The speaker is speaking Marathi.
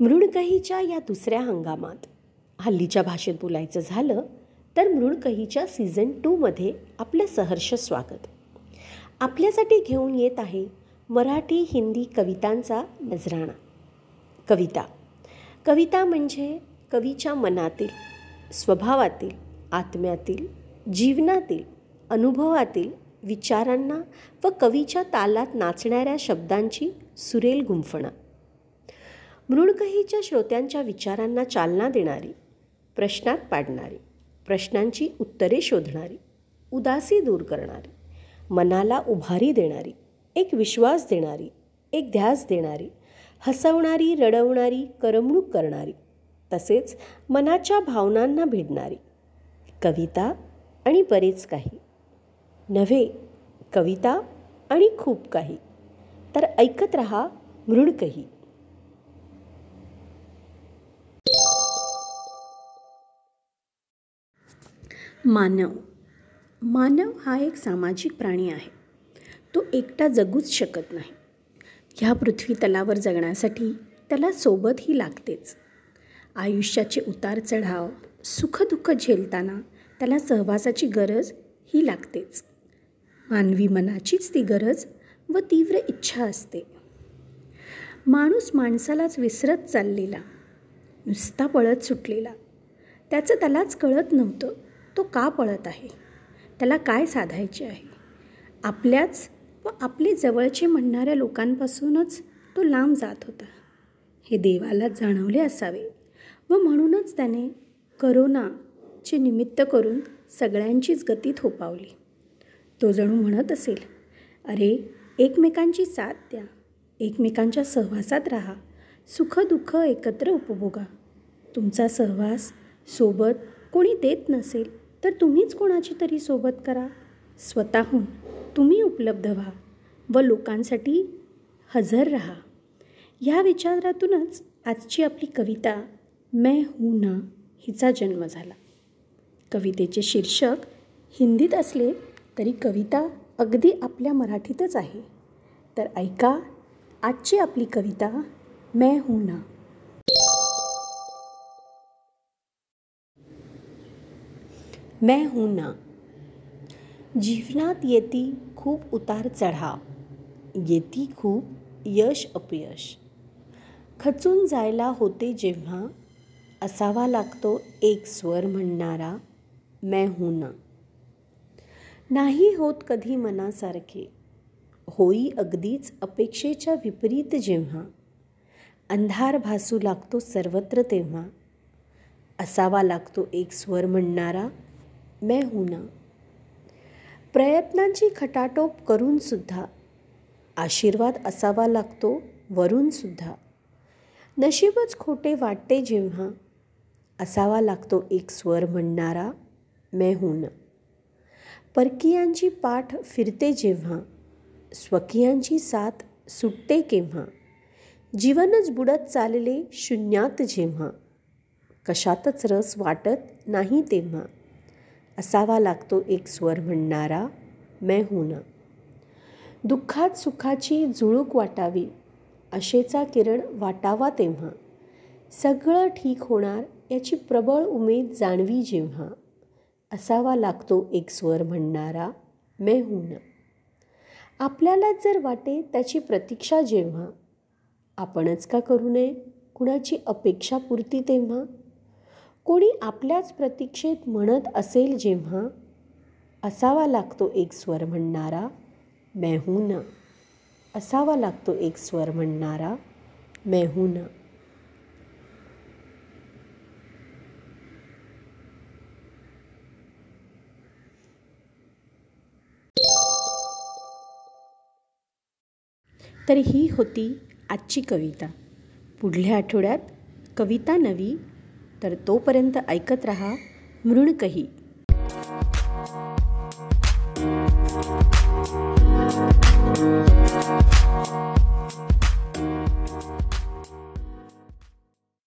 मृणकहीच्या या दुसऱ्या हंगामात. हल्लीच्या भाषेत बोलायचं झालं तर मृणकहीच्या सीझन टूमध्ये आपलं सहर्ष स्वागत. आपल्यासाठी घेऊन येत आहे मराठी हिंदी कवितांचा नजराणा. कविता. कविता म्हणजे कवीच्या मनातील स्वभावातील आत्म्यातील जीवनातील अनुभवातील विचारांना व कवीच्या तालात नाचणाऱ्या शब्दांची सुरेल गुंफणा. मृणकहीच्या श्रोत्यांच्या विचारांना चालना देणारी प्रश्नात पाडणारी प्रश्नांची उत्तरे शोधणारी उदासी दूर करणारी मनाला उभारी देणारी एक विश्वास देणारी एक ध्यास देणारी हसवणारी रडवणारी करमणूक करणारी तसेच मनाच्या भावनांना भिडणारी कविता आणि बरेच काही. नव्हे कविता आणि खूप काही. तर ऐकत रहा मृणकही. मानव. मानव हा एक सामाजिक प्राणी आहे. तो एकटा जगूच शकत नाही. ह्या पृथ्वी तलावर जगण्यासाठी त्याला सोबतही लागतेच. आयुष्याचे उतार चढाव सुखदुःख झेलताना त्याला सहवासाची गरज ही लागतेच. मानवी मनाचीच ती गरज व तीव्र इच्छा असते. माणूस माणसालाच विसरत चाललेला नुसता पळत सुटलेला त्याचं त्यालाच कळत नव्हतं. तो का पळत आहे? त्याला काय साधायचे आहे? आपल्याच व आपले जवळचे म्हणणाऱ्या लोकांपासूनच तो लांब जात होता. हे देवाला जाणवले असावे व म्हणूनच त्याने करोनाचे निमित्त करून सगळ्यांचीच गती थोपावली. तो जणू म्हणत असेल अरे एकमेकांची साथ द्या. एकमेकांच्या सहवासात राहा. सुखदुःख एकत्र उपभोगा. तुमचा सहवास सोबत कोणी देत नसेल तर तुम्हीच कोणाची तरी सोबत करा. स्वतःहून तुम्ही उपलब्ध व्हा व लोकांसाठी हजर राहा. ह्या विचारातूनच आजची आपली कविता मैं हूं ना हिचा जन्म झाला. कवितेचे शीर्षक हिंदीत असले तरी कविता अगदी आपल्या मराठीतच आहे. तर ऐका आजची आपली कविता मैं हूं ना. मैं हूं ना। जीवनात येती खूप उतार चढाव. येती खूप यश अपयश. खचून जायला होते जेव्हा असावा लागतो एक स्वर म्हणणारा मैं हूं ना. नाही होत कधी मनासारखे. होई अगदीच अपेक्षेच्या विपरीत जेव्हा. अंधार भासू लागतो सर्वत्र तेव्हा. असावा लागतो एक स्वर म्हणणारा मैं हूं ना। प्रयत्नांची खटाटोप करूनसुद्धा आशीर्वाद असावा लागतो वरूनसुद्धा नशीबच खोटे वाटते जेव्हा असावा लागतो एक स्वर म्हणणारा मैं हूं ना. परकीयांची पाठ फिरते जेव्हा स्वकीयांची साथ सुटते केव्हा जीवनच बुडत चालले शून्यात जेव्हा कशातच रस वाटत नाही तेव्हा. असावा लागतो एक स्वर म्हणणारा मैं हूं ना. दुःखात सुखाची जुळूक वाटावी आशेचा किरण वाटावा तेव्हा. सगळं ठीक होणार याची प्रबळ उमेद जाणवी जेव्हा. असावा लागतो एक स्वर म्हणणारा मैं हूं ना. आपल्याला जर वाटे त्याची प्रतीक्षा जेव्हा आपणच का करू नये? कुणाची अपेक्षा पुरती तेव्हा? कोणी आपल्याच प्रतीक्षेत म्हणत असेल जेव्हा असावा लागतो एक स्वर म्हणणारा मेहूना. असावा लागतो एक स्वर म्हणणारा मेहूना. तर ही होती आजची कविता. पुढल्या आठवड्यात कविता नवी तर तोपर्यंत ऐकत रहा मृणकही